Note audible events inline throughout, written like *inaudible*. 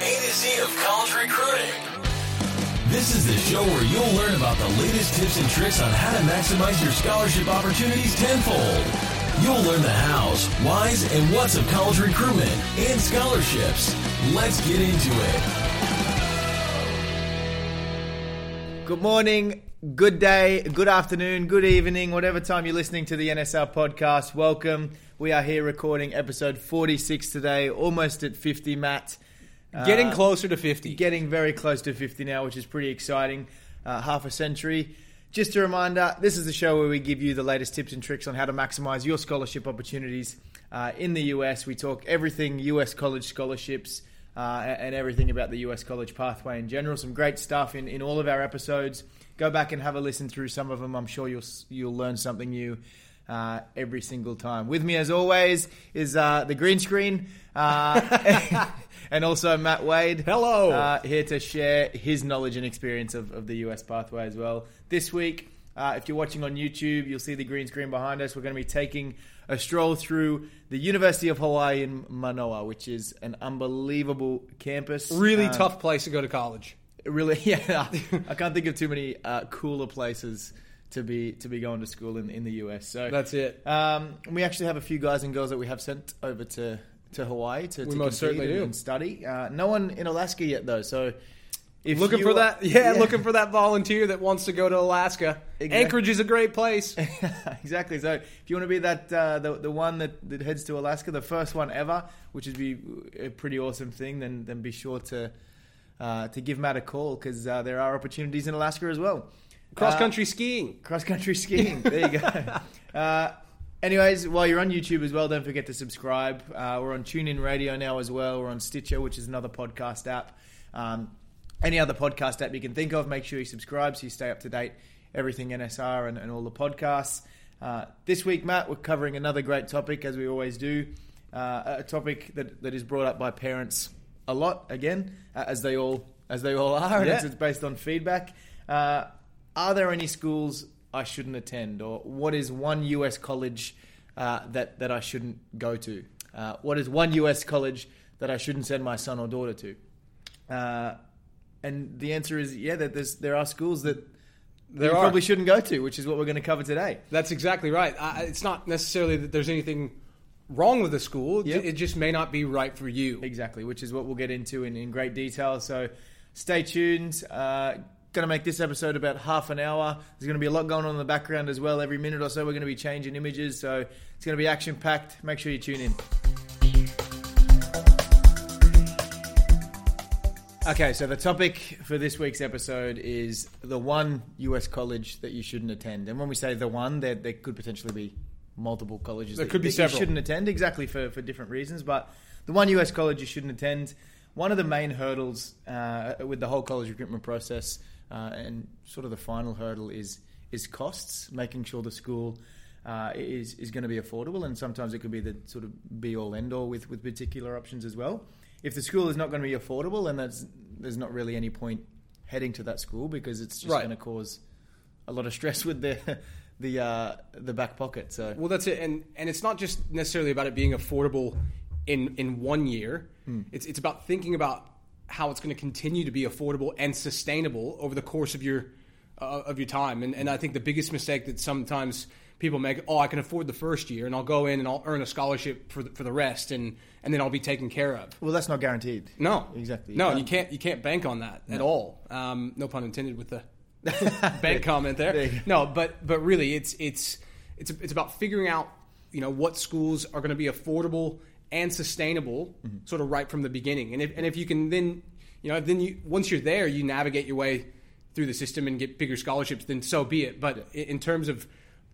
A to Z of college recruiting. This is the show where you'll learn about the latest tips and tricks on how to maximize your scholarship opportunities tenfold. You'll learn the hows, whys, and whats of college recruitment and scholarships. Let's get into it. Good morning, good day, good afternoon, good evening, whatever time you're listening to the NSR podcast. Welcome. We are here recording episode 46 today, almost at 50, Matt. Getting Uh, closer to 50. Getting very close to 50 now, which is pretty exciting. Uh, half a century. Just a reminder this is the show where we give you the latest tips and tricks on how to maximize your scholarship opportunities uh, in the US. We talk everything US college scholarships uh, and everything about the US college pathway in general. Some great stuff in, in all of our episodes. Go back and have a listen through some of them. I'm sure you'll, you'll learn something new. Uh, every single time. With me, as always, is uh, the green screen uh, *laughs* and also Matt Wade. Hello. Uh, here to share his knowledge and experience of, of the US pathway as well. This week, uh, if you're watching on YouTube, you'll see the green screen behind us. We're going to be taking a stroll through the University of Hawaii in Manoa, which is an unbelievable campus. Really Uh, tough place to go to college. Really, *laughs* yeah. *laughs* I can't think of too many uh, cooler places to be to be going to school in in the US. So That's it. um, we actually have a few guys and girls that we have sent over to, to Hawaii to, We to most certainly and, do. and study. Uh, no one in Alaska yet, though. So if looking for are- that, yeah, looking for that volunteer that wants to go to Alaska. Exactly. Anchorage is a great place. *laughs* exactly. So if you want to be that uh, the the one that, that heads to Alaska, the first one ever, which would be a pretty awesome thing, then then be sure to uh, to give Matt a call because uh, there are opportunities in Alaska as well. Cross Uh, country skiing. cross country skiing. There you go. *laughs* Anyways, while you're on YouTube as well, don't forget to subscribe. Uh, we're on TuneIn Radio now as well. We're on Stitcher, which is another podcast app. Um, any other podcast app you can think of, make sure you subscribe so you stay up to date. Everything NSR and, and all the podcasts. Uh, this week, Matt, we're covering another great topic as we always do. Uh, a topic that, that is brought up by parents a lot again, uh, as they all as they all are, and it's, it's based on feedback. Uh, are there any schools I shouldn't attend, or what is one US college uh, that that I shouldn't go to? Uh, what is one US college that I shouldn't send my son or daughter to? Uh, and the answer is yeah, that there's there are schools that There you are. probably shouldn't go to, which is what we're going to cover today. That's exactly right. I, it's not necessarily that there's anything wrong with the school. Yep. It just may not be right for you. Exactly, which is what we'll get into in, in great detail. So stay tuned. Uh, going to make this episode about half an hour. There's going to be a lot going on in the background as well. Every minute or so, we're going to be changing images. So it's going to be action packed. Make sure you tune in. Okay, so the topic for this week's episode is the one US college that you shouldn't attend. And when we say the one, there, there could potentially be multiple colleges There that, could be that several. you shouldn't attend, exactly for, for different reasons. But the one US college you shouldn't attend, one of the main hurdles uh, with the whole college recruitment process, uh, and sort of the final hurdle is is costs, making sure the school uh, is is going to be affordable, and sometimes it could be the sort of be all end all with with particular options as well. If the school is not going to be affordable, then that's there's not really any point heading to that school because it's just Right. going to cause a lot of stress with the *laughs* the uh, the back pocket. So Well, that's it, and and it's not just necessarily about it being affordable in in one year. Hmm. It's it's about thinking about how it's going to continue to be affordable and sustainable over the course of your uh, of your time. And and I think the biggest mistake that sometimes people make, oh, I can afford the first year, and I'll go in and I'll earn a scholarship for the, for the rest, and and then I'll be taken care of. well, that's not guaranteed. No, Exactly. No, Um, you can't. You can't bank on that at all. Um, no pun intended with the *laughs* bank *laughs* comment there. there. No, but but really, it's it's it's it's about figuring out you know what schools are going to be affordable and sustainable, Mm-hmm. sort of right from the beginning. And if and if you can then you know then you once you're there, you navigate your way through the system and get bigger scholarships. Then so be it. But i in terms of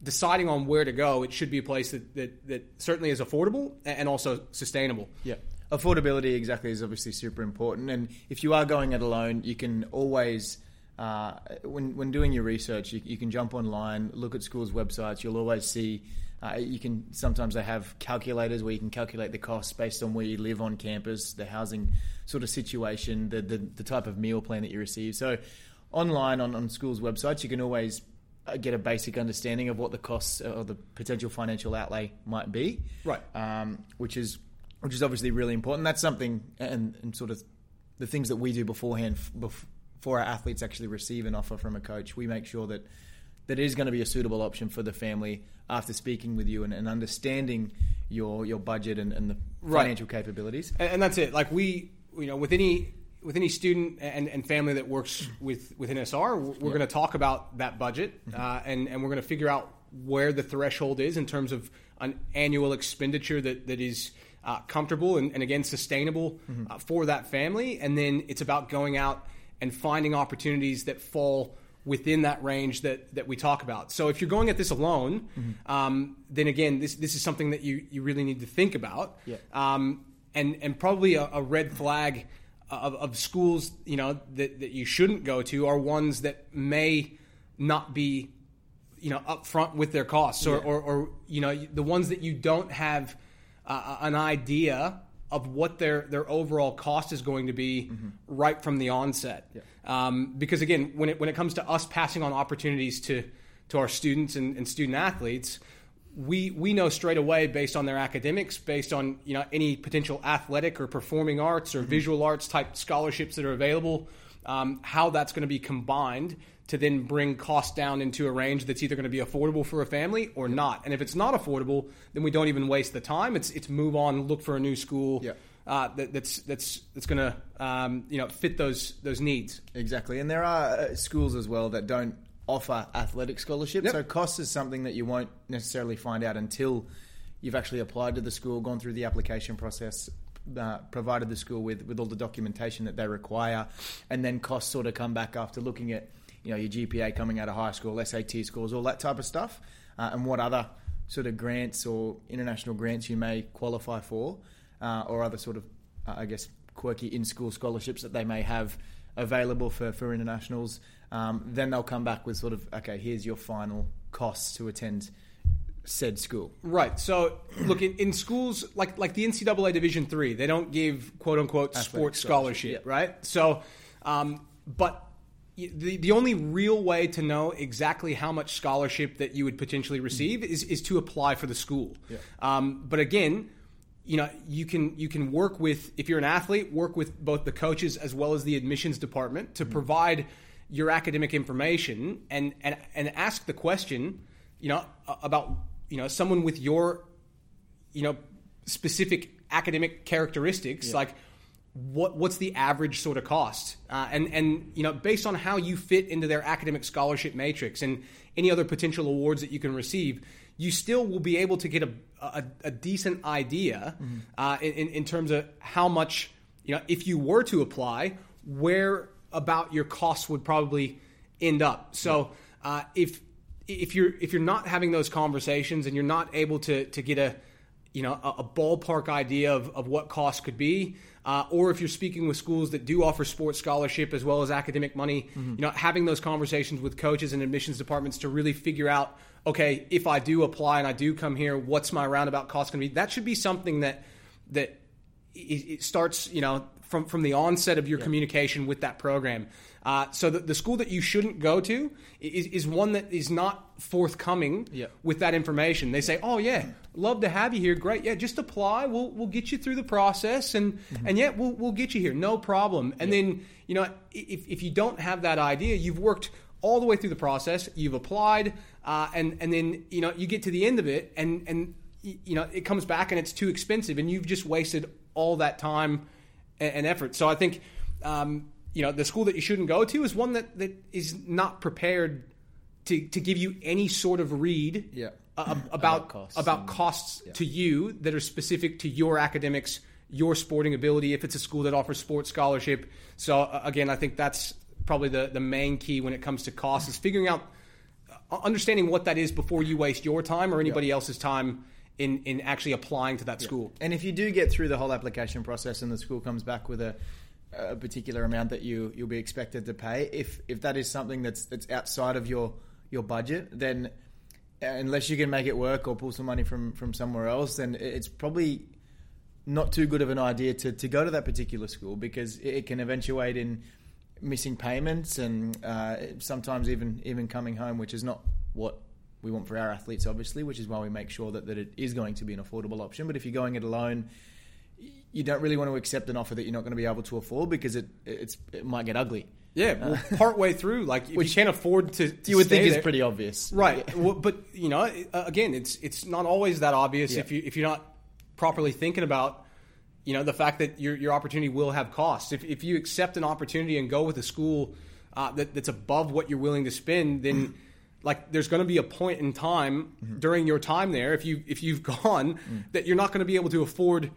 deciding on where to go, it should be a place that, that, that certainly is affordable and also sustainable. Yeah. Affordability exactly is obviously super important, and if you are going it alone, you can always, uh, when when doing your research, you, you can jump online, look at schools' websites. You'll always see. Uh, you can sometimes they have calculators where you can calculate the costs based on where you live on campus, the housing sort of situation, the the, the type of meal plan that you receive. So, online on, on schools' websites, you can always uh, get a basic understanding of what the costs or the potential financial outlay might be. Right. Um, which is which is obviously really important. That's something, and, and sort of the things that we do beforehand before our athletes actually receive an offer from a coach. We make sure that that is going to be a suitable option for the family after speaking with you and, and understanding your your budget and, and the financial capabilities. And, and that's it. Like we, you know, with any with any student and, and family that works with with NSR, we're, we're going to talk about that budget, mm-hmm. uh, and and we're going to figure out where the threshold is in terms of an annual expenditure that that is. Uh, comfortable and, and, again sustainable mm-hmm. uh, for that family, and then it's about going out and finding opportunities that fall within that range that, that we talk about. So if you're going at this alone, mm-hmm. um, then again, this this is something that you, you really need to think about. Yeah. Um, and and probably a, a red flag of, of, schools, you know, that, that you shouldn't go to are ones that may not be, you know, upfront with their costs, or, yeah. or, or, you know, the ones that you don't have uh, an idea of what their their overall cost is going to be mm-hmm. right from the onset. Yeah. Um, because again, when it when it comes to us passing on opportunities to to our students and, and student athletes, we we know straight away based on their academics, based on you know any potential athletic or performing arts or mm-hmm. visual arts type scholarships that are available, um, how that's going to be combined to then bring costs down into a range that's either going to be affordable for a family or not. And if it's not affordable, then we don't even waste the time. It's it's move on, look for a new school. Yeah. Uh, that, that's that's that's going to um, you know fit those those needs exactly. And there are uh, schools as well that don't offer athletic scholarships. Yep. So cost is something that you won't necessarily find out until you've actually applied to the school, gone through the application process, uh, provided the school with, with all the documentation that they require, and then costs sort of come back after looking at you know your GPA coming out of high school, SAT scores, all that type of stuff, uh, and what other sort of grants or international grants you may qualify for, uh, or other sort of uh, I guess quirky in-school scholarships that they may have available for for internationals. Um, then they'll come back with sort of okay, here's your final costs to attend said school. Right. So, *clears throat* look in, in, schools like like the NCAA Division three, they don't give quote unquote Athletic sports scholarship, scholarship right? So, um, but the, the only real way to know exactly how much scholarship that you would potentially receive is, is to apply for the school. Yeah. Um, but again, you know you can you can work with if you're an athlete work with both the coaches as well as the admissions department to mm-hmm. provide your academic information and, and and ask the question you know about you know someone with your you know specific academic characteristics yeah. like what what's the average sort of cost? Uh, and and you know based on how you fit into their academic scholarship matrix and any other potential awards that you can receive you still will be able to get a, a, a decent idea mm-hmm. uh, in, in terms of how much you know if you were to apply where about your costs would probably end up. So uh, if if you're if you're not having those conversations and you're not able to to get a you know a, a ballpark idea of, of what costs could be uh, or if you're speaking with schools that do offer sports scholarship as well as academic money, mm-hmm. you know, having those conversations with coaches and admissions departments to really figure out, okay, if I do apply and I do come here, what's my roundabout cost going to be? That should be something that that it, starts, you know, from from the onset of your yeah. communication with that program. Uh, so the, the, school that you shouldn't go to is, is one that is not forthcoming yeah. with that information. They say, "Oh yeah, love to have you here. Great, yeah, just apply. We'll we'll get you through the process, and mm-hmm. and yeah, we'll we'll get you here, no problem." And yeah. then you know, if if you don't have that idea, you've worked all the way through the process. You've applied, uh, and and then you know you get to the end of it, and and you know it comes back and it's too expensive, and you've just wasted all that time and, and effort. So I think. Um, you know, the school that you shouldn't go to is one that, that is not prepared to, to give you any sort of read yeah. uh, about about costs, about costs yeah. to you that are specific to your academics, your sporting ability. If it's a school that offers sports scholarship, so uh, again, I think that's probably the the main key when it comes to costs is figuring out uh, understanding what that is before you waste your time or anybody yeah. else's time in in actually applying to that school. And if you do get through the whole application process and the school comes back with a a particular amount that you you'll be expected to pay. If if that is something that's that's outside of your your budget, then unless you can make it work or pull some money from from somewhere else, then it's probably not too good of an idea to, to go to that particular school because it can eventuate in missing payments and uh, sometimes even even coming home, which is not what we want for our athletes, obviously, which is why we make sure that, that it is going to be an affordable option. But if you're going it alone, you don't really want to accept an offer that you're not going to be able to afford because it it's it might get ugly. Yeah, well, part way through, like if you can't afford to, to You would think there- it's pretty obvious, right? Well, but you know, uh, again, it's it's not always that obvious Yeah. if you if you're not properly thinking about you know the fact that your your opportunity will have costs. If if you accept an opportunity and go with a school uh, that, that's above what you're willing to spend, then *clears throat* like there's going to be a point in time during your time there if you if you've *laughs* gone that you're not going to be able to afford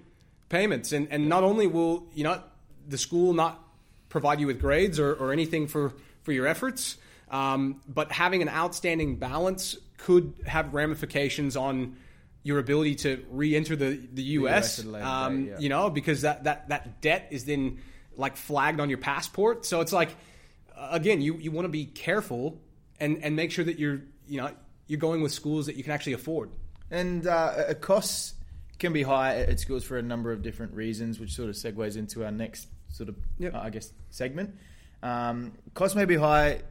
payments. And and not only will you know the school not provide you with grades or, or anything for for your efforts um, but having an outstanding balance could have ramifications on your ability to re-enter the, the US, US a later um, date, yeah. you know because that, that that debt is then like flagged on your passport. So it's like again you, you want to be careful and and make sure that you're you know you're going with schools that you can actually afford And uh, uh, costs can be high at schools for a number of different reasons, which sort of segues into our next sort of, Yep. uh, I guess, segment. Um, costs may be high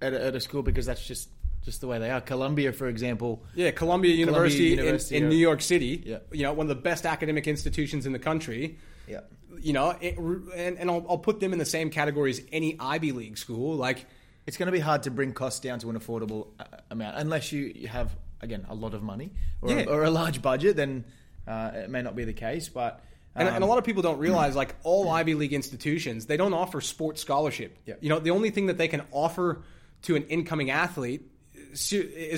at a, at a school because that's just just the way they are. Columbia, for example, Yeah, Columbia University, University, in, in. New York City. Yeah. You know, one of the best academic institutions in the country. yeah, You know, it, and, and I'll, I'll put them in the same category as any Ivy League school. Like, it's going to be hard to bring costs down to an affordable uh, amount unless you, you have again a lot of money or, Yeah. or a large budget. Then uh, it may not be the case, but. and, and a um, lot of people don't realize, like, all *clears throat* Ivy League institutions, they don't offer sports scholarship. Yeah. You know, the only thing that they can offer to an incoming athlete, as,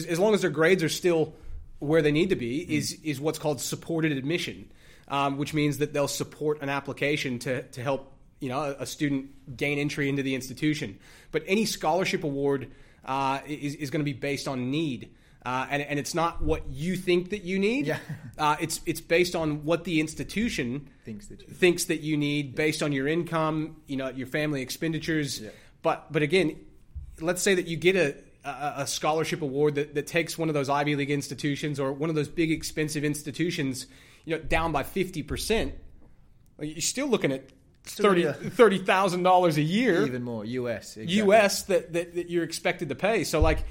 as long as their grades are still where they need to be, is is what's called supported admission, um, which means that they'll support an application to to help you know a, student gain entry into the institution. But any scholarship award uh, is is going to be based on need. Uh, and, and it's not what you think that you need. Yeah. *laughs* Uh, it's it's based on what the institution Thinks that you- thinks that you need based on your income, you know, your family expenditures. Yeah. But but again, let's say that you get a, a, a scholarship award that, that takes one of those Ivy League institutions or one of those big expensive institutions, you know, down by fifty percent. You're still looking at Still thirty gonna be a- thirty thousand dollars a year, even more US, exactly. U.S. That, that that you're expected to pay. So like,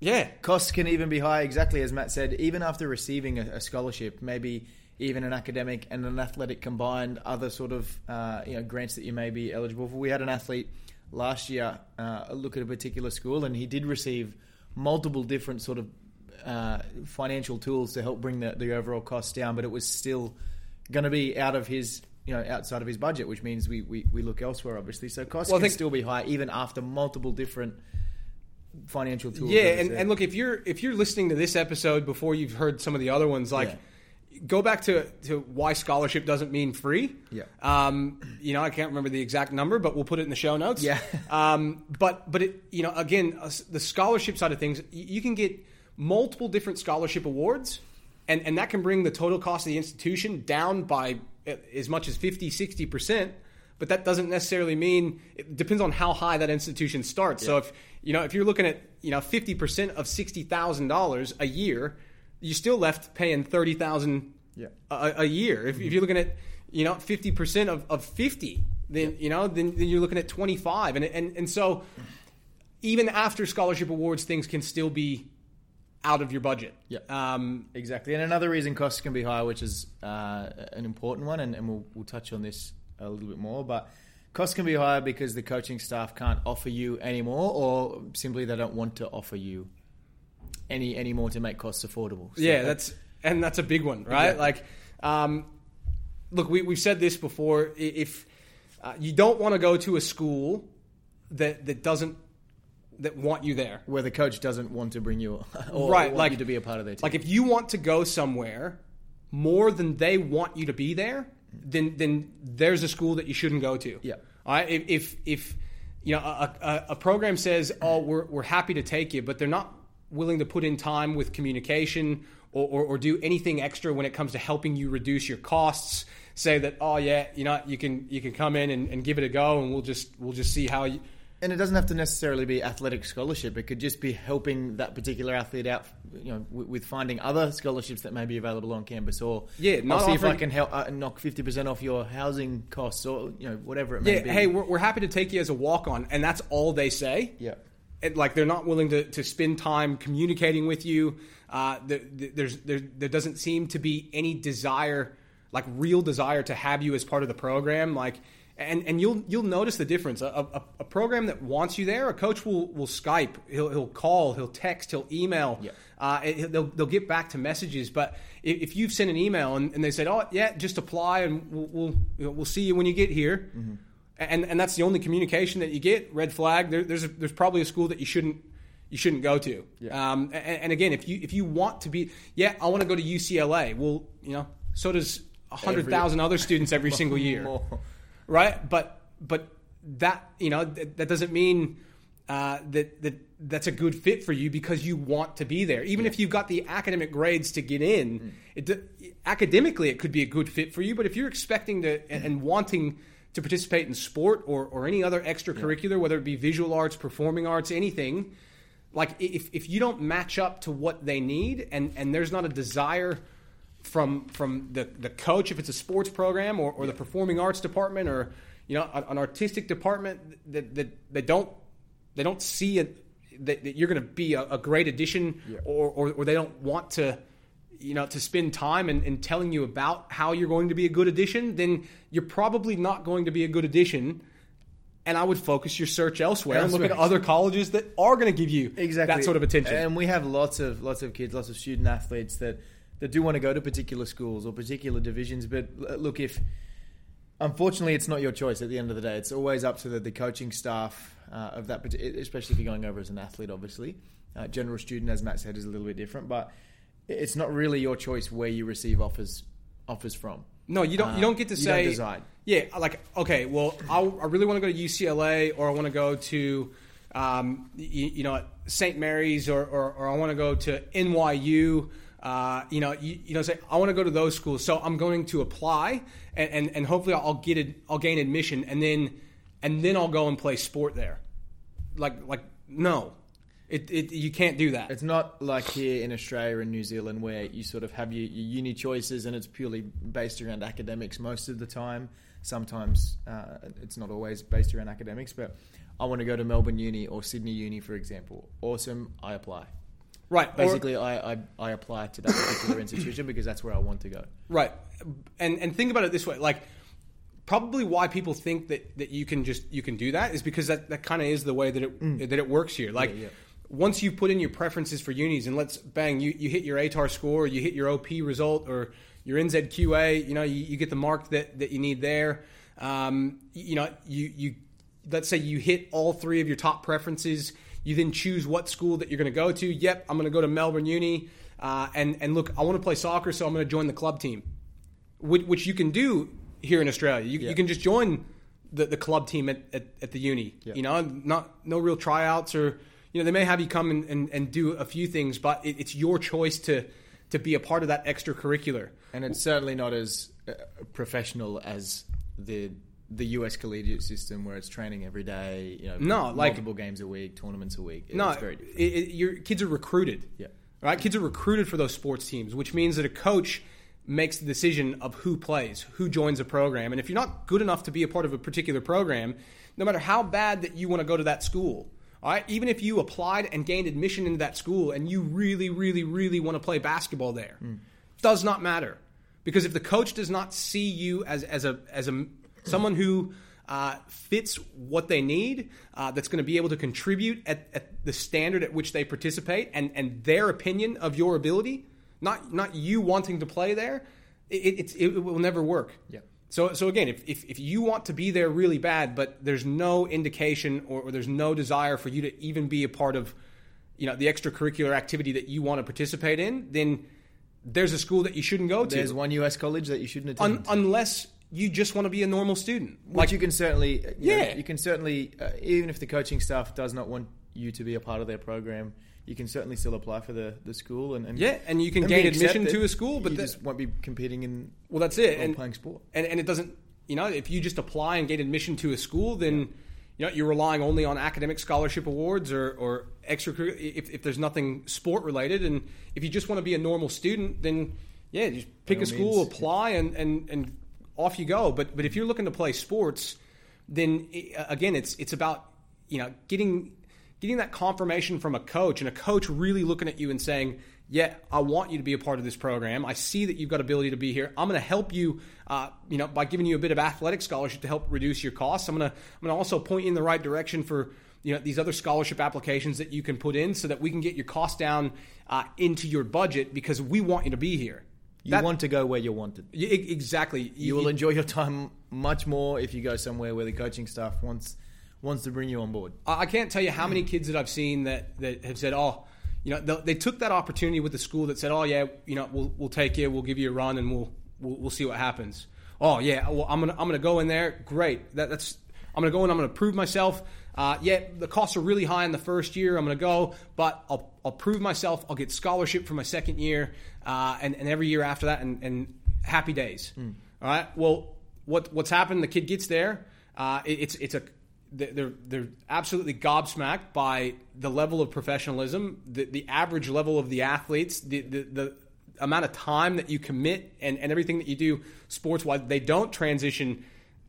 yeah, Costs can even be high, exactly as Matt said, even after receiving a, a scholarship, maybe even an academic and an athletic combined, other sort of uh, you know grants that you may be eligible for. We had an athlete last year uh, look at a particular school, and he did receive multiple different sort of uh, financial tools to help bring the, the overall cost down, but it was still going to be out of his you know outside of his budget, which means we, we, we look elsewhere, obviously. So costs Well, can think- still be high even after multiple different financial tools. Yeah, and, and look if you're if you're listening to this episode before you've heard some of the other ones, like go back to to why scholarship doesn't mean free. Yeah. Um, you know, I can't remember the exact number, but we'll put it in the show notes. Yeah. *laughs* Um, but but it you know again uh, the scholarship side of things, you can get multiple different scholarship awards. And, and that can bring the total cost of the institution down by as much as 50, 60%. But that doesn't necessarily mean it depends on how high that institution starts. So if you know if you're looking at you know 50% of $60,000 a year, you're still left paying 30,000 Yeah. a, a year. If, if you're looking at you know 50% of, of 50, then you know then, then you're looking at 25 and and and so even after scholarship awards things can still be out of your budget. Yeah. Um, Exactly, and another reason costs can be high, which is uh, an important one, and, and we'll, we'll touch on this a little bit more. But costs can be higher because the coaching staff can't offer you anymore, or simply they don't want to offer you any anymore to make costs affordable. So yeah, that's and that's a big one, right? Exactly. Like, um, look, we, we've said this before. If uh, you don't want to go to a school that that doesn't that want you there, where the coach doesn't want to bring you, or, Right, want like- you to be a part of their team. like if you want to go somewhere more than they want you to be there, then then there's a school that you shouldn't go to. Yeah. All right. If if, if you know a, a, a program says, "Oh, we're we're happy to take you," but they're not willing to put in time with communication or, or, or do anything extra when it comes to helping you reduce your costs. Say that, oh yeah, you know, you can you can come in and, and give it a go, and we'll just we'll just see how you. And it doesn't have to necessarily be athletic scholarship. It could just be helping that particular athlete out, you know, with, with finding other scholarships that may be available on campus. Or Yeah, not I'll see if I can help uh, knock fifty percent off your housing costs, or you know, whatever it may Yeah, be. hey, we're, we're happy to take you as a walk on, and that's all they say. yeah, and, like they're not willing to, to spend time communicating with you. Uh, the, the, there's there, there doesn't seem to be any desire like real desire to have you as part of the program, like and and you'll you'll notice the difference. A, a, a program that wants you there, a coach will will Skype, he'll he'll call, he'll text, he'll email. Yeah. Uh, it- they'll they'll get back to messages. But if, if you've sent an email and, and they said, "Oh yeah, just apply and we'll we'll, you know, we'll see you when you get here," and and that's the only communication that you get, red flag. There, there's a, there's probably a school that you shouldn't you shouldn't go to. Yeah. Um, and, and again, if you if you want to be, yeah, I want to go to UCLA. Well, you know, so does hundred thousand other students every single year. *laughs* right? But but that you know that, that doesn't mean uh, that that that's a good fit for you because you want to be there. Even if you've got the academic grades to get in, it, academically it could be a good fit for you. But if you're expecting to and, and wanting to participate in sport or, or any other extracurricular, whether it be visual arts, performing arts, anything, like if, if you don't match up to what they need and, and there's not a desire from from the, the coach if it's a sports program or, or the performing arts department or you know an, an artistic department that, that they don't they don't see it that, that you're going to be a, a great addition Yeah. or, or or they don't want to you know to spend time in, in telling you about how you're going to be a good addition then you're probably not going to be a good addition and I would focus your search elsewhere, and look at other colleges that are going to give you exactly that sort of attention. And we have lots of lots of kids, lots of student athletes that that do want to go to particular schools or particular divisions. But look, if unfortunately it's not your choice at the end of the day, it's always up to the, the coaching staff uh, of that, especially if you're going over as an athlete. Obviously, uh, general student, as Matt said, is a little bit different, but it's not really your choice where you receive offers offers from. No, you don't. Uh, you don't get to say. Yeah, like okay, well, I, I really want to go to UCLA, or I want to go to, um, you, you know, St. Mary's, or, or, or I want to go to NYU. Uh, you know, you, you know, say I want to go to those schools, so I'm going to apply, and, and, and hopefully I'll get it. I'll gain admission, and then and then I'll go and play sport there. Like like no, it, it you can't do that. It's not like here in Australia and New Zealand where you sort of have your, your uni choices and it's purely based around academics most of the time. Sometimes uh, it's not always based around academics, but I want to go to Melbourne Uni or Sydney Uni, for example. Awesome, I apply. Right, or- Basically, I, I, I apply to that particular institution because that's where I want to go. Right. And and think about it this way, like probably why people think that, that you can just you can do that is because that, that kind of is the way that it that it works here. Like Yeah, yeah. once you put in your preferences for unis and let's bang you, you hit your ATAR score, you hit your OP result or your NZQA, you know, you, you get the mark that, that you need there. Um, you know, you you let's say you hit all three of your top preferences. You then choose what school that you're going to go to. Yep, I'm going to go to Melbourne Uni. Uh, and and look, I want to play soccer, so I'm going to join the club team which, which you can do here in Australia. You, Yeah. you can just join the, the club team at, at, at the uni. Yeah. You know, not no real tryouts or you know they may have you come and, and, and do a few things, but it, it's your choice to to be a part of that extracurricular. And it's certainly not as uh, professional as the the US collegiate system where it's training every day, you know, No, like- multiple games a week, tournaments a week. No, it's very different. it, it, your kids are recruited. Yeah. Right? Kids are recruited for those sports teams, which means that a coach makes the decision of who plays, who joins a program. And if you're not good enough to be a part of a particular program, no matter how bad that you want to go to that school, all right, even if you applied and gained admission into that school and you really, really, really want to play basketball there, hmm. does not matter. Because if the coach does not see you as, as a as a someone who uh, fits what they need, uh, that's going to be able to contribute at, at the standard at which they participate, and, and their opinion of your ability, not not you wanting to play there, it, it's it, will never work. Yeah. So so again, if, if if you want to be there really bad, but there's no indication or, or there's no desire for you to even be a part of, you know, the extracurricular activity that you want to participate in, then there's a school that you shouldn't go to. There's one US college that you shouldn't Un- attend. unless you just want to be a normal student. Like you can certainly, uh, you know, Yeah. you can certainly, uh, even if the coaching staff does not want you to be a part of their program, you can certainly still apply for the, the school and, and Yeah, and you can and gain admission to a school, but you just won't be competing in well, that's it. And, playing sport. and and it doesn't, you know, if you just apply and gain admission to a school, then you know you're relying only on academic scholarship awards or or extracurricular. If, if there's nothing sport related, and if you just want to be a normal student, then yeah, just pick a school, means, apply, and and and off you go. But but if you're looking to play sports, then again, it's it's about you know getting getting that confirmation from a coach and a coach really looking at you and saying, yeah, I want you to be a part of this program. I see that you've got ability to be here. I'm going to help you, uh, you know, by giving you a bit of athletic scholarship to help reduce your costs. I'm going to I'm going to also point you in the right direction for you know these other scholarship applications that you can put in so that we can get your cost down uh, into your budget because we want you to be here. You That- want to go where you're wanted. Exactly. You will enjoy your time much more if you go somewhere where the coaching staff wants wants to bring you on board. I I can't tell you how many kids that I've seen that, that have said, "Oh, you know, they, they took that opportunity with the school that said, "Oh yeah, you know, we'll we'll take you, we'll give you a run, and we'll we'll, we'll see what happens." Oh yeah, well I'm gonna I'm gonna go in there. Great, that, that's I'm gonna go in. I'm gonna prove myself. Uh, yeah, the costs are really high in the first year. I'm gonna go, but I'll I'll prove myself. I'll get scholarship for my second year, uh, and and every year after that, and, and happy days. All right. Well, what what's happened? The kid gets there. Uh, it- it's it's a they're they're absolutely gobsmacked by the level of professionalism, the, the average level of the athletes, the, the the amount of time that you commit, and, and everything that you do sports wise. They don't transition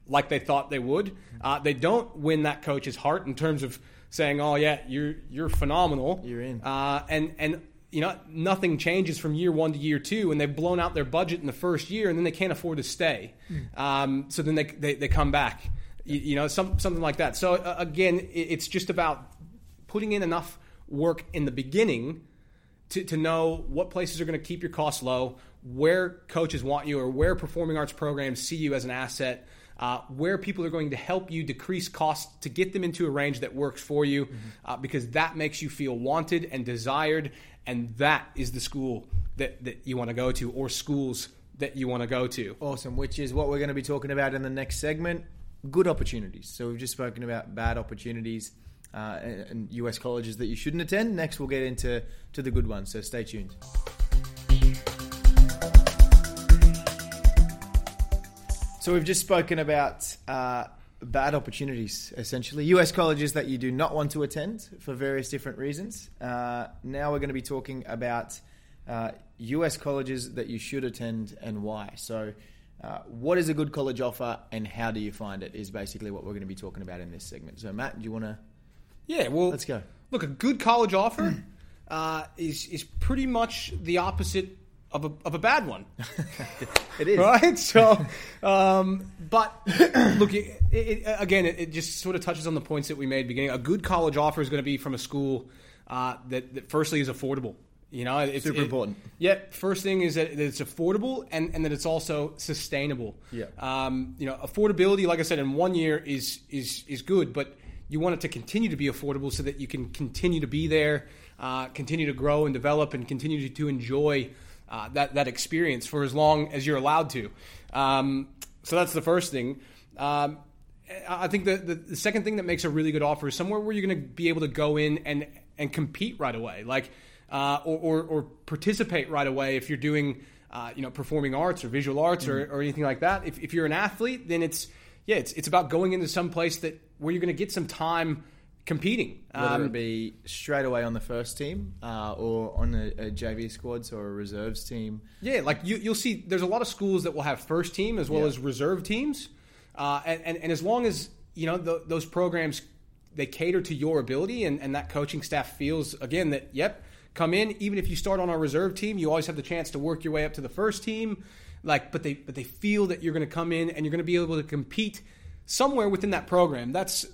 like they thought they would. Uh, they don't win that coach's heart in terms of saying, "Oh yeah, you're you're phenomenal, You're in." uh, and and you know nothing changes from year one to year two, and they've blown out their budget in the first year, and then they can't afford to stay. Um, so then they, they they come back, you, you know, some, something like that. So uh, again, it, it's just about putting in enough work in the beginning to, to know what places are going to keep your costs low, where coaches want you, or where performing arts programs see you as an asset, uh, where people are going to help you decrease costs to get them into a range that works for you, uh, because that makes you feel wanted and desired, and that is the school that, that you want to go to, or schools that you want to go to. Awesome, which is what we're going to be talking about in the next segment. Good opportunities. So we've just spoken about bad opportunities uh, and, and US colleges that you shouldn't attend. Next, we'll get into to the good ones. So stay tuned. So we've just spoken about uh, bad opportunities, essentially US colleges that you do not want to attend for various different reasons. Uh, now we're going to be talking about uh, US colleges that you should attend and why. So, uh, what is a good college offer and how do you find it? Is basically what we're going to be talking about in this segment. So, Matt, do you want to? Yeah, well, Let's go. Look, a good college offer *clears throat* uh, is is pretty much the opposite of a of a bad one. *laughs* It is. right? So, *laughs* um, but look, it, it, again, it, it just sort of touches on the points that we made beginning. A good college offer is going to be from a school uh, that, that, firstly, is affordable. You know, it's Super important. Yeah, first thing is that, that it's affordable and, and that it's also sustainable. Yeah. Um, you know, affordability, like I said, in one year is is is good, but you want it to continue to be affordable so that you can continue to be there, uh, continue to grow and develop, and continue to, to enjoy uh, that that experience for as long as you're allowed to. Um, so that's the first thing. Um, I think the, the the second thing that makes a really good offer is somewhere where you're going to be able to go in and and compete right away, like uh, or, or or participate right away if you're doing uh, you know performing arts or visual arts or, or anything like that. If, if you're an athlete, then it's yeah, it's it's about going into some place that where you're going to get some time competing. Whether Um, it be straight away on the first team uh, or on a, a JV squad, or a reserves team. Yeah, like you, you'll see, there's a lot of schools that will have first team as well Yeah. as reserve teams, uh, and, and and as long as you know th those programs they cater to your ability and, and that coaching staff feels again that yep, come in even if you start on our reserve team, you always have the chance to work your way up to the first team. Like, but they but they feel that you're going to come in and you're going to be able to compete somewhere within that program. That's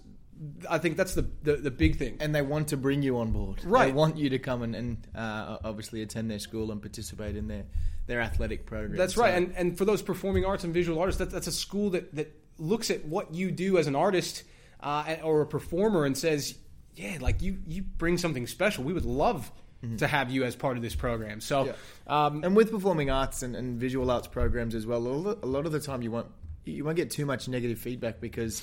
I think that's the the, the big thing. and they want to bring you on board. Right. They want you to come and, and uh, obviously attend their school and participate in their, their athletic program. That's So- right, and and for those performing arts and visual artists, that, that's a school that that looks at what you do as an artist uh, or a performer and says, "Yeah, like you you bring something special. We would love to have you as part of this program." So, Mm-hmm. Yeah. um, and with performing arts and, and visual arts programs as well, a lot of the time you won't you won't get too much negative feedback because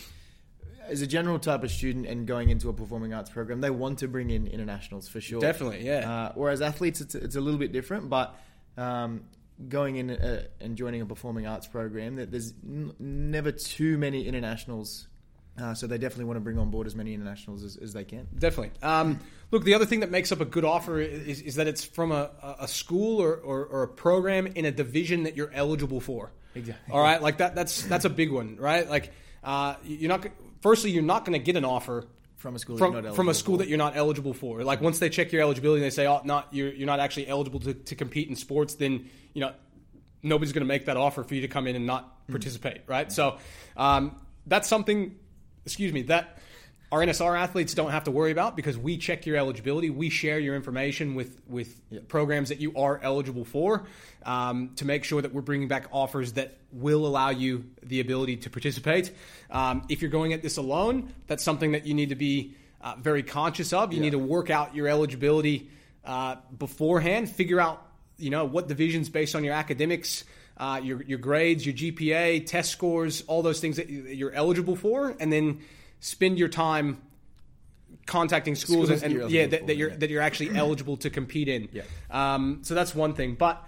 as a general type of student and going into a performing arts program, they want to bring in internationals for sure. Definitely, yeah. Uh, whereas athletes, it's, it's a little bit different, but um, going in uh, and joining a performing arts program, that there's n- never too many internationals. Uh, so they definitely want to bring on board as many internationals as, as they can. Definitely. Um, look, the other thing that makes up a good offer is, is that it's from a, a school or, or, or a program in a division that you're eligible for. Exactly. All right, like that. That's that's a big one, right? Like, uh, you're not. Firstly, you're not going to get an offer from a school that from, you're not from a eligible school for. that you're not eligible for. Like once they check your eligibility and they say, "Oh, not you're you're not actually eligible to, to compete in sports," then you know nobody's going to make that offer for you to come in and not Mm. participate, right? So um, that's something. Excuse me that. Our NSR athletes don't have to worry about because we check your eligibility. We share your information with with programs that you are eligible for um, to make sure that we're bringing back offers that will allow you the ability to participate. Um, if you're going at this alone, that's something that you need to be uh, very conscious of. You need to work out your eligibility uh, beforehand. Figure out you know what divisions based on your academics. Uh, your, your grades, your GPA, test scores, all those things that you're eligible for, and then spend your time contacting schools, Schools and, and yeah, that, that you're yeah. that you're actually *clears throat* eligible to compete in. Yeah. Um, so that's one thing, but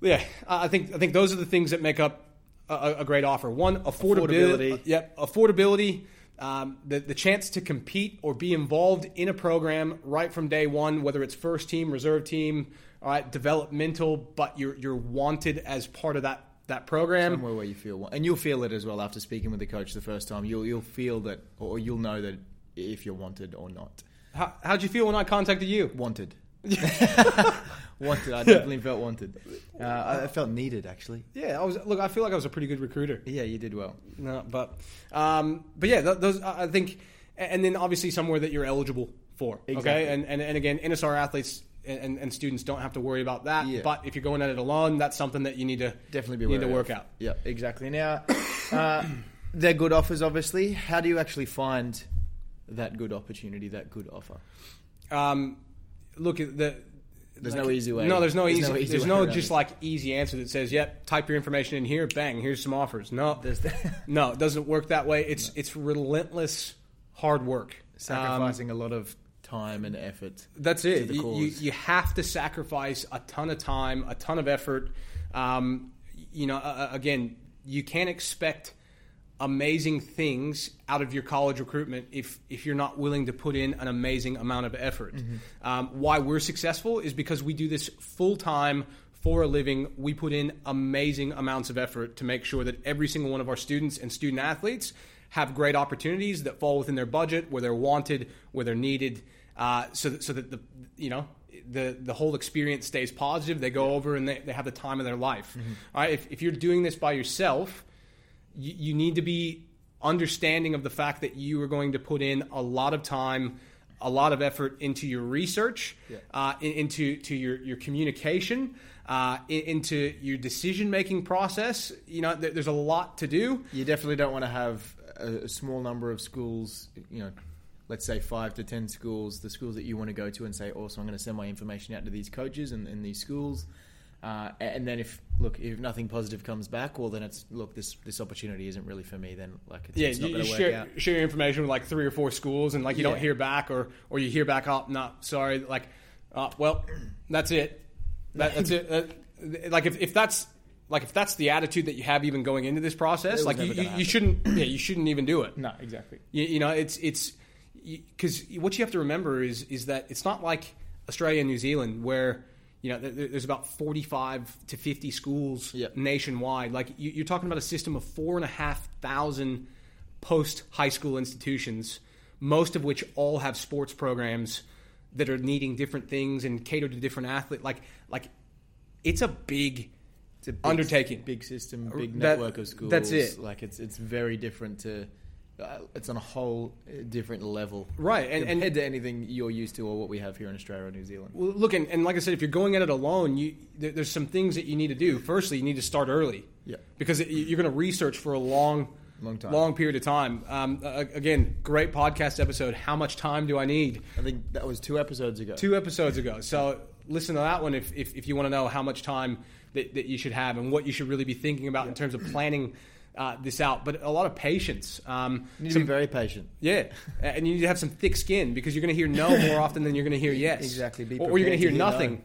yeah, I think I think those are the things that make up a, a great offer. One, affordability. Affordability. Yep, affordability. Um, the, the chance to compete or be involved in a program right from day one, whether it's first team, reserve team, all right, developmental, but you're you're wanted as part of that that program. somewhere where you feel, and you'll feel it as well after speaking with the coach the first time. You'll you'll feel that, or you'll know that if you're wanted or not. How, how'd you feel when I contacted you? Wanted. *laughs* wanted. I definitely felt wanted. Uh, I I felt needed, actually. Yeah, I was. Look, I feel like I was a pretty good recruiter. Yeah, you did well. No, but um, but yeah, th- those I I think, and then obviously somewhere that you're eligible for. Exactly. Okay, and, and and again, NSR athletes and, and students don't have to worry about that. Yeah. But if you're going at it alone, that's something that you need to Definitely be you need to work of. out. Yeah, exactly. Now, *coughs* uh, they're good offers, obviously. How do you actually find that good opportunity, that good offer? Um, look the. There's no easy way. No, there's no There's easy. no easy there's way no around just like easy answer that says, "Yep, type your information in here, bang, here's some offers." No, *laughs* There's the- no, it doesn't work that way. It's it's relentless hard work, Um, sacrificing a lot of time and effort. That's it. the You, you, you have to sacrifice a ton of time, a ton of effort. Um, you know, uh, again, you can't expect amazing things out of your college recruitment if if you're not willing to put in an amazing amount of effort. Um, why we're successful is because we do this full time for a living. We put in amazing amounts of effort to make sure that every single one of our students and student athletes have great opportunities that fall within their budget, where they're wanted, where they're needed, uh, so that, so that the you know the the whole experience stays positive. They go over and they, they have the time of their life. All right, if, if you're doing this by yourself, you, you need to be understanding of the fact that you are going to put in a lot of time a lot of effort into your research uh, in- into to your, your communication uh, in- into your decision making process. You know there, there's a lot to do. You definitely don't want to have a, a small number of schools, you know, let's say five to ten schools, the schools that you want to go to and say, also, I'm going to send my information out to these coaches and, and these schools. Uh, and then if look if nothing positive comes back, well then it's look this this opportunity isn't really for me. Then like it's, yeah, it's not you, going you to work share, out. share your information with like three or four schools, and like you don't hear back, or or you hear back, oh, no, sorry, like, uh, well, that's it, that, that's it. Uh, like if, if that's like if that's the attitude that you have even going into this process, like you, you, you shouldn't, yeah, you shouldn't even do it. No, exactly. You, you know, it's it's because what you have to remember is is that it's not like Australia and New Zealand where you know there's about 45 to 50 schools Yep. nationwide. Like you, you're talking about a system of four and a half thousand post high school institutions, most of which all have sports programs that are needing different things and cater to different athletes. Like like it's a big It's a big, undertaking. big system, uh, big That- network of schools. that's it. Like it's it's very different to. Uh, it's on a whole uh, different level, Right, and- and- compared to anything you're used to or what we have here in Australia or New Zealand. Well, look, and, and like I said, if you're going at it alone, you there, there's some things that you need to do. Firstly, you need to start early. Yeah. Because it, you're going to research for a long, Long time. long period of time. Um, uh, again, great podcast episode. How much time do I need? I think that was two episodes ago. Two episodes ago. So listen to that one if, if, if you want to know how much time that, that you should have and what you should really be thinking about in terms of planning uh, this out. But a lot of patience. Um, You need to be very patient. yeah, and you need to have some thick skin because you're going to hear no more *laughs* often than you're going to hear yes. Exactly. Be or, or you're going to hear prepared to hear nothing. no.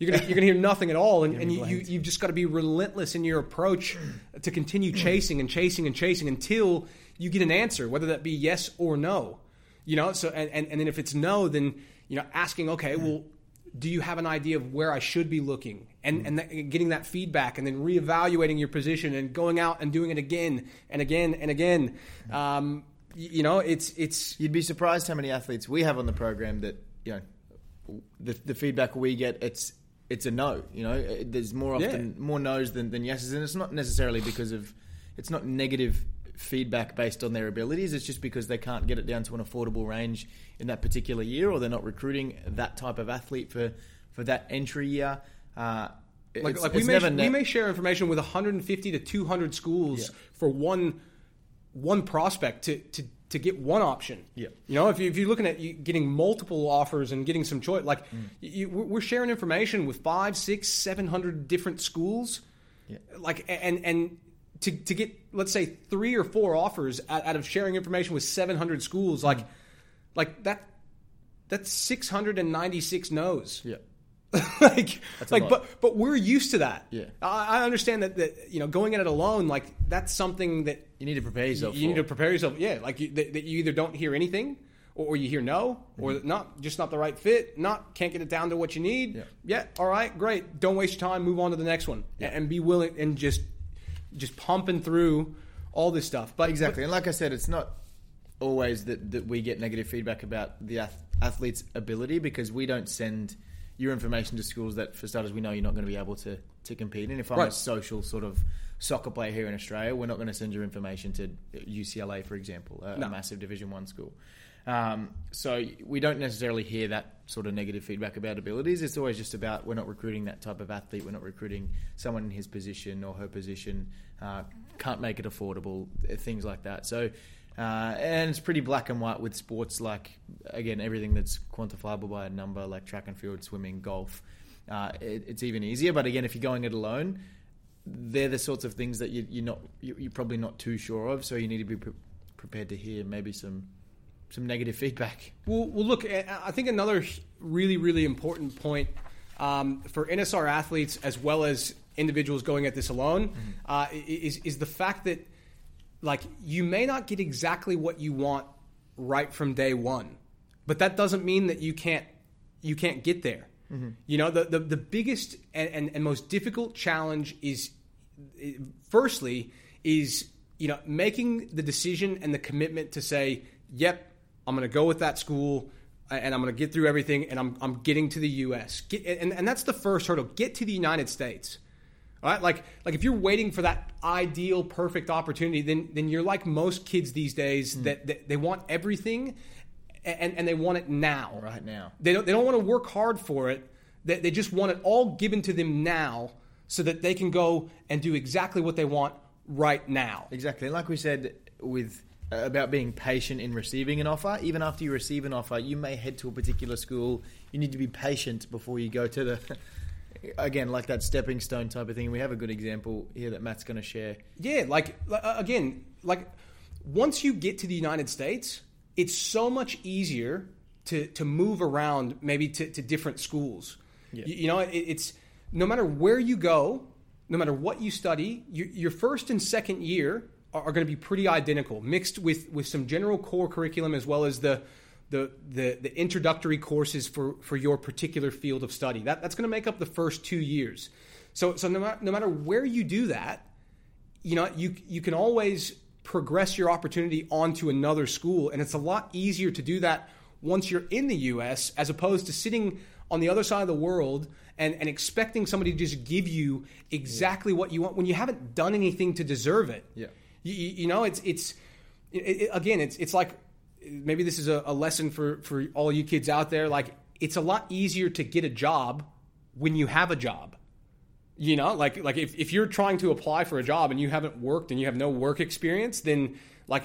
You're going to, you're going to hear nothing at all, and, and you, you, you've just got to be relentless in your approach to continue chasing and chasing and chasing until you get an answer, whether that be yes or no. You know, so and, and, and then if it's no, then you know, asking, okay, well, do you have an idea of where I should be looking, and and that, getting that feedback, and then reevaluating your position, and going out and doing it again and again and again. Um, you know, it's it's You'd be surprised how many athletes we have on the program that you know the the feedback we get it's it's a no. You know, It- there's more often more no's than, than yeses, and it's not necessarily because of it's not negative feedback based on their abilities. It's just because they can't get it down to an affordable range in that particular year, or they're not recruiting that type of athlete for for that entry year. Uh, like, it's- like we may we may share information with 150 to 200 schools Yeah. for one one prospect to to to get one option. Yeah. You know, if, you, if you're looking at you getting multiple offers and getting some choice, like Mm. you, we're we're sharing information with five, six, seven hundred different schools. Yeah. Like and and to to get let's say three or four offers out, out of sharing information with 700 schools, like Mm. like that that's 696 no's yeah. *laughs* like, That's like, but but we're used to that. Yeah. I, I understand that that you know going at it alone, like that's something that You need to prepare yourself. you need to prepare yourself. Yeah, like you, that, that you either don't hear anything, or, or you hear no, or Mm-hmm. not just not the right fit, not can't get it down to what you need. Yeah. Yeah, all right, great. Don't waste your time. Move on to the next one, Yeah. and be willing and just just pumping through all this stuff. But Exactly, and like I said, it's not always that, that we get negative feedback about the ath- athlete's ability because we don't send your information to schools that, for starters, we know you're not going to be able to, to compete in. If I'm a social sort of soccer player here in Australia, we're not going to send your information to UCLA, for example, a, a massive Division One school. Um, so we don't necessarily hear that sort of negative feedback about abilities. It's always just about we're not recruiting that type of athlete. We're not recruiting someone in his position or her position. Uh, can't make it affordable. Things like that. So. Uh, and it's pretty black and white with sports like again everything that's quantifiable by a number like track and field, swimming, golf. Uh, it, it's even easier. But again, if you're going it alone, they're the sorts of things that you, you're not you- you're probably not too sure of. So you need to be pre- prepared to hear maybe some some negative *laughs* feedback. Well, well, look, I I think another really, really important point um, for NSR athletes as well as individuals going at this alone uh, is is the fact that like you may not get exactly what you want right from day one, but that doesn't mean that you can't you can't get there. Mm-hmm. You know, the, the the biggest and, and, and most difficult challenge is firstly is you know making the decision and the commitment to say yep i'm going to go with that school and i'm going to get through everything and i'm, I'm getting to the us get, and, and that's the first hurdle. Get to the united states all right like like if you're waiting for that ideal perfect opportunity then then you're like most kids these days that, that they want everything and, and they want it now Right now. they don't, they don't want to work hard for it. They, they just want it all given to them now so that they can go and do exactly what they want right now. Exactly. Like we said with uh, about being patient in receiving an offer, even after you receive an offer, you may head to a particular school. You need to be patient before you go to the again like that stepping stone type of thing. We have a good example here that Matt's going to share. Yeah, like uh, again, like once you get to the United States, it's so much easier to to move around, maybe to, to different schools. Yeah. You, you know, it, it's no matter where you go, no matter what you study, your, your first and second year are, are going to be pretty identical, mixed with with some general core curriculum as well as the the, the, the introductory courses for, for your particular field of study. That, that's going to make up the first two years. So, so no, matter, no matter where you do that, you know you you can always progress your opportunity onto another school and it's a lot easier to do that once you're in the US as opposed to sitting on the other side of the world and, and expecting somebody to just give you exactly what you want when you haven't done anything to deserve it Yeah. you, you you know it's it's it, it- again it's it's like maybe this is a, a lesson for for all you kids out there like it's a lot easier to get a job when you have a job you know, like like if, if you're trying to apply for a job and you haven't worked and you have no work experience, then like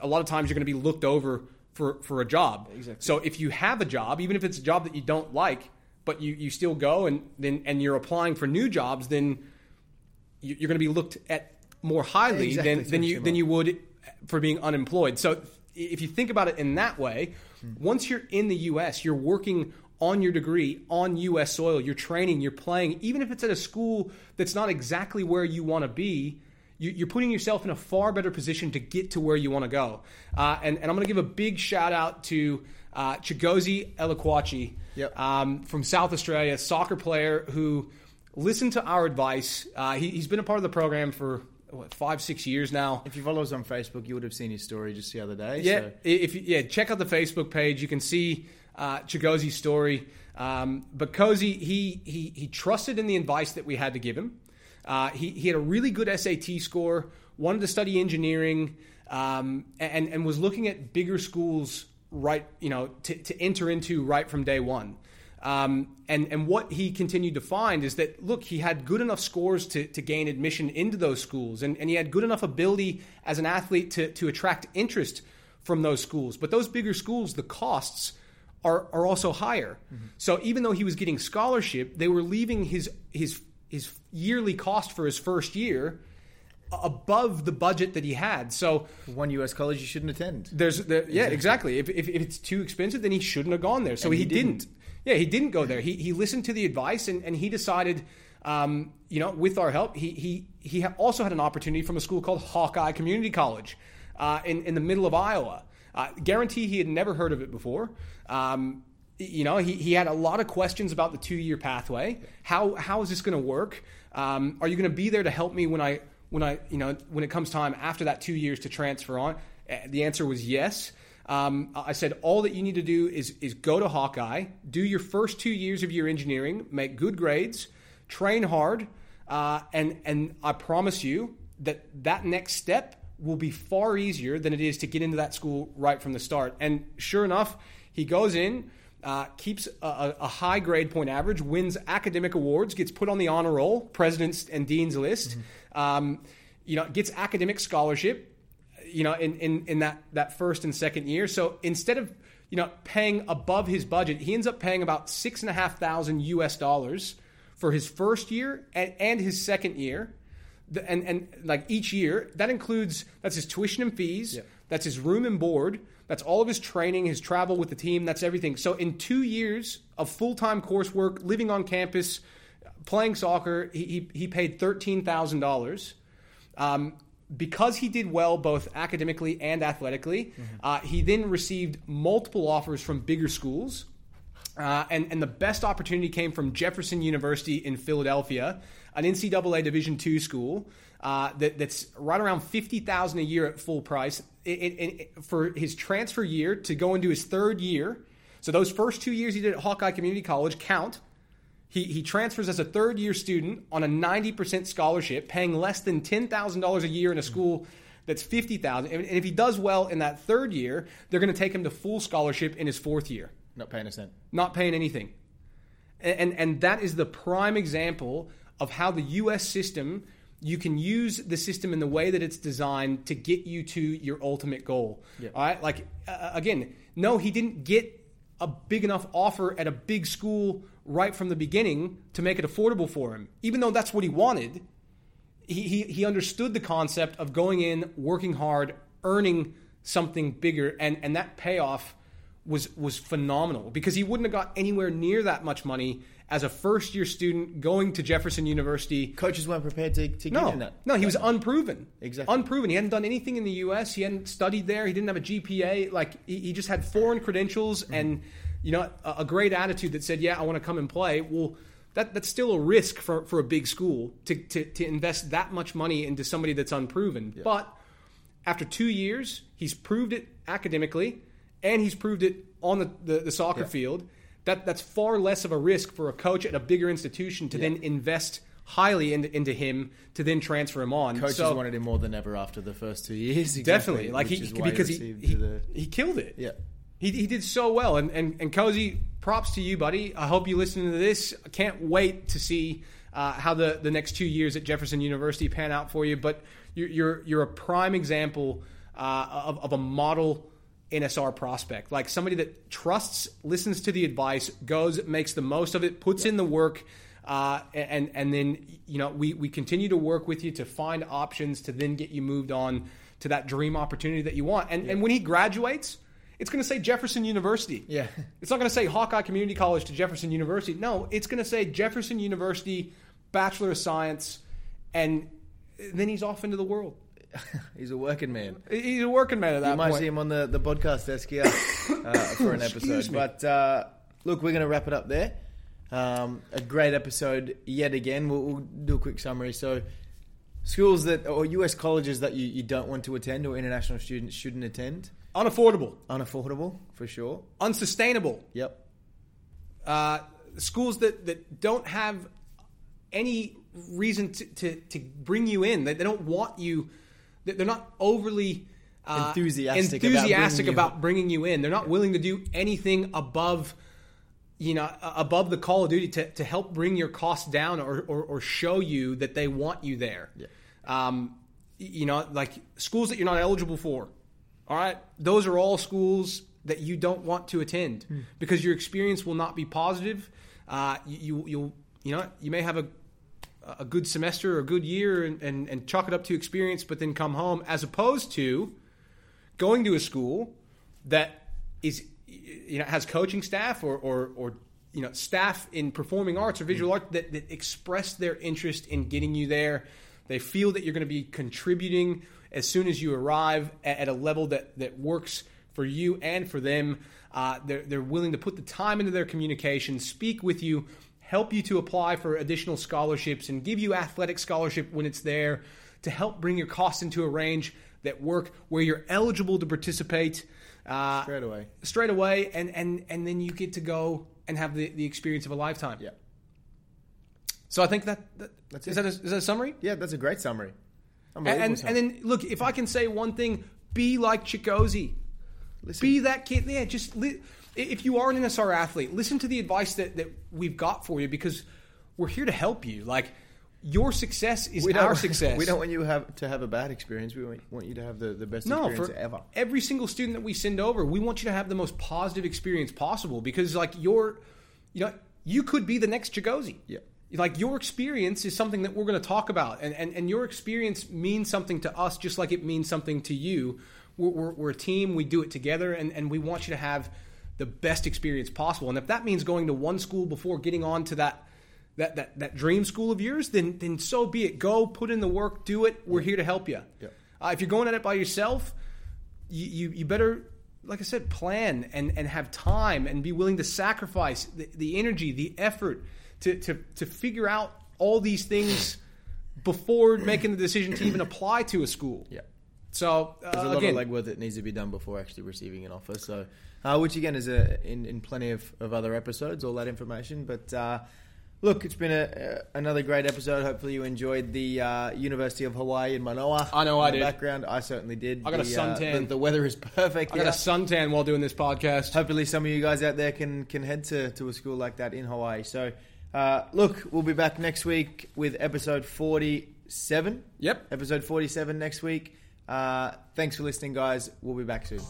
a lot of times you're going to be looked over for for a job. Exactly. So if you have a job, even if it's a job that you don't like, but you, you still go and then and you're applying for new jobs, then you- you're going to be looked at more highly Exactly, than, than you than you would for being unemployed. So if you think about it in that way, once you're in the U.S., you're working on your degree on U.S. soil. You're training, you're playing, even if it's at a school that's not exactly where you want to be. you- You're putting yourself in a far better position to get to where you want to go. Uh, and, and I'm going to give a big shout out to uh, Chigozi Elikwachi Yep. um, from South Australia, soccer player who listened to our advice. Uh, he, he's been a part of the program for what, five, six years now. If you follow us on Facebook, you would have seen his story just the other day. Yeah, so- if you, yeah, check out the Facebook page. You can see uh, story. Um, but Cozy, he he he trusted in the advice that we had to give him. Uh, he he had a really good SAT score. Wanted to study engineering, um, and and was looking at bigger schools right, you know, to, to enter into right from day one. Um, and and what he continued to find is that look, he had good enough scores to, to gain admission into those schools, and, and he had good enough ability as an athlete to, to attract interest from those schools. But those bigger schools, the costs are, are also higher. So even though he was getting scholarship, they were leaving his his his yearly cost for his first year above the budget that he had. So one US college you shouldn't attend. there's the, yeah, exactly. If, if, if it's too expensive, then he shouldn't have gone there. So And he, he didn't. didn't. Yeah, he didn't go there. He, he listened to the advice and, and he decided, um, you know, with our help, he he he also had an opportunity from a school called Hawkeye Community College uh, in in the middle of Iowa. Uh, guarantee he had never heard of it before. Um, you know, he, he had a lot of questions about the two year pathway. How how is this going to work? Um, are you going to be there to help me when I when I you know when it comes time after that two years to transfer on? The answer was yes. Um, I said all that you need to do is is go to Hawkeye, do your first two years of your engineering, make good grades, train hard, uh, and and I promise you that that next step will be far easier than it is to get into that school right from the start. And sure enough, he goes in. Uh, keeps a, a- a high grade point average, wins academic awards, gets put on the honor roll, president's and dean's list, um, you know, gets academic scholarship, you know, in, in, in that, that first and second year. So instead of, you know, paying above his budget, he ends up paying about six and a half thousand US dollars for his first year and, and his second year. The- And, and like each year, that includes, that's his tuition and fees, that's his room and board, that's all of his training, his travel with the team, that's everything. So in two years of full time coursework, living on campus, playing soccer, he, he, he paid $13,000. Um, because he did well both academically and athletically, uh, he then received multiple offers from bigger schools. Uh, and, and the best opportunity came from Jefferson University in Philadelphia, an NCAA Division II school uh, that, that's right around fifty thousand a year at full price. It, it, it- for his transfer year to go into his third year, so those first two years he did at Hawkeye Community College count. He, he transfers as a third year student on a 90% scholarship, paying less than $10,000 a year in a school that's 50000 And if he does well in that third year, they're going to take him to full scholarship in his fourth year Not paying a cent. not paying anything. And, and, and that is the prime example of how the US system, you can use the system in the way that it's designed to get you to your ultimate goal. All right? Like, uh, again, no, he didn't get a big enough offer at a big school right from the beginning to make it affordable for him. Even though that's what he wanted, he, he, he understood the concept of going in, working hard, earning something bigger, and, and that payoff was was phenomenal because he wouldn't have got anywhere near that much money as a first year student going to Jefferson University. Coaches weren't prepared to, to give No, him that. no, he was unproven. Exactly. unproven. He hadn't done anything in the U.S. He hadn't studied there. He didn't have a GPA. Like he, he just had foreign credentials Mm-hmm. and you know a, a great attitude that said, "Yeah, I want to come and play." Well, that that's still a risk for, for a big school to, to to invest that much money into somebody that's unproven. But after two years, he's proved it academically, and he's proved it on the, the, the soccer Yeah. field. That that's far less of a risk for a coach at a bigger institution to then invest highly into, into him to then transfer him on. Coaches So- wanted him more than ever after the first two years. Exactly, definitely like he because he he, the- he killed it. Yeah. He, he did so well, and, and and Cozy, props to you, buddy. I hope you listen to this. I can't wait to see uh, how the, the next two years at Jefferson University pan out for you. But you're you're, you're a prime example uh, of, of a model NSR prospect, like somebody that trusts, listens to the advice, goes, makes the most of it, puts in the work. Uh, and and then you know we, we continue to work with you to find options to then get you moved on to that dream opportunity that you want. And and when he graduates, it's going to say Jefferson University. Yeah. It's not going to say Hawkeye Community College to Jefferson University. No, it's going to say Jefferson University, Bachelor of Science, and then he's off into the world. *laughs* He's a working man. He's a working man at that You might point. see him on the, the podcast desk here *coughs* uh, for an episode. But uh, look, we're going to wrap it up there. Um, a great episode yet again. We'll, we'll do a quick summary. So, Schools that or US colleges that you, you don't want to attend or international students shouldn't attend. Unaffordable, Unaffordable for sure. unsustainable. Yep. uh, schools that, that don't have any reason to, to, to bring you in. They, they don't want you. they- They're not overly uh, Enthusiastic about enthusiastic bringing you- about bringing you in. They're not willing to do anything above, you know, above the call of duty to, to help bring your costs down or, or, or show you that they want you there. Yeah. Um, you know, like schools that you're not eligible for. All right, those are all schools that you don't want to attend because your experience will not be positive. Uh, you, you you'll you know you may have a a good semester or a good year and, and, and chalk it up to experience, but then come home as opposed to going to a school that is you know has coaching staff or or, or you know staff in performing arts or visual art that, that express their interest in getting you there. They feel that you're going to be contributing as soon as you arrive at, at a level that that works for you and for them. Uh, they're, they're willing to put the time into their communication, speak with you, help you to apply for additional scholarships, and give you athletic scholarship when it's there to help bring your costs into a range that work where you're eligible to participate uh, Straight away. straight away, and and and then you get to go and have the, the experience of a lifetime. Yeah. So I think that, that That's is it. that a, is that a summary? Yeah, that's a great summary. And and, and then look, if I can say one thing, be like Chigozi. Listen. Be that kid. Yeah, just li- if you are an NSR athlete, listen to the advice that, that we've got for you because we're here to help you. Like your success is our *laughs* success. We don't want you have to have a bad experience. We want, want you to have the, the best no, experience for ever. every single student that we send over, we want you to have the most positive experience possible because, like, you're, you know, you could be the next Chigozi. Yeah. Like, your experience is something that we're going to talk about, and, and, and your experience means something to us just like it means something to you. We're, we're, we're a team, we do it together, and, and we want you to have the best experience possible. And if that means going to one school before getting on to that, that, that, that dream school of yours, then, then so be it. Go, put in the work, do it. We're here to help you. Yeah. Uh, if you're going at it by yourself, you, you, you better, like I said, plan and, and have time and be willing to sacrifice the, the energy, the effort to, to, to figure out all these things before making the decision to even apply to a school. Yeah. So, uh, There's a lot again, of legwork that needs to be done before actually receiving an offer. So, uh, which again is a, in, in plenty of, of other episodes, all that information. But uh, look, it's been a, a, another great episode. Hopefully, you enjoyed the uh, University of Hawaii in Manoa. I know I the did. Background, I certainly did. I got a The, uh, suntan. the, the weather is *laughs* perfect. I got here. a suntan while doing this podcast. Hopefully, some of you guys out there can can head to, to a school like that in Hawaii. So, uh, look, we'll be back next week with episode 47. Yep. Episode 47 next week. Uh, thanks for listening, guys. We'll be back soon.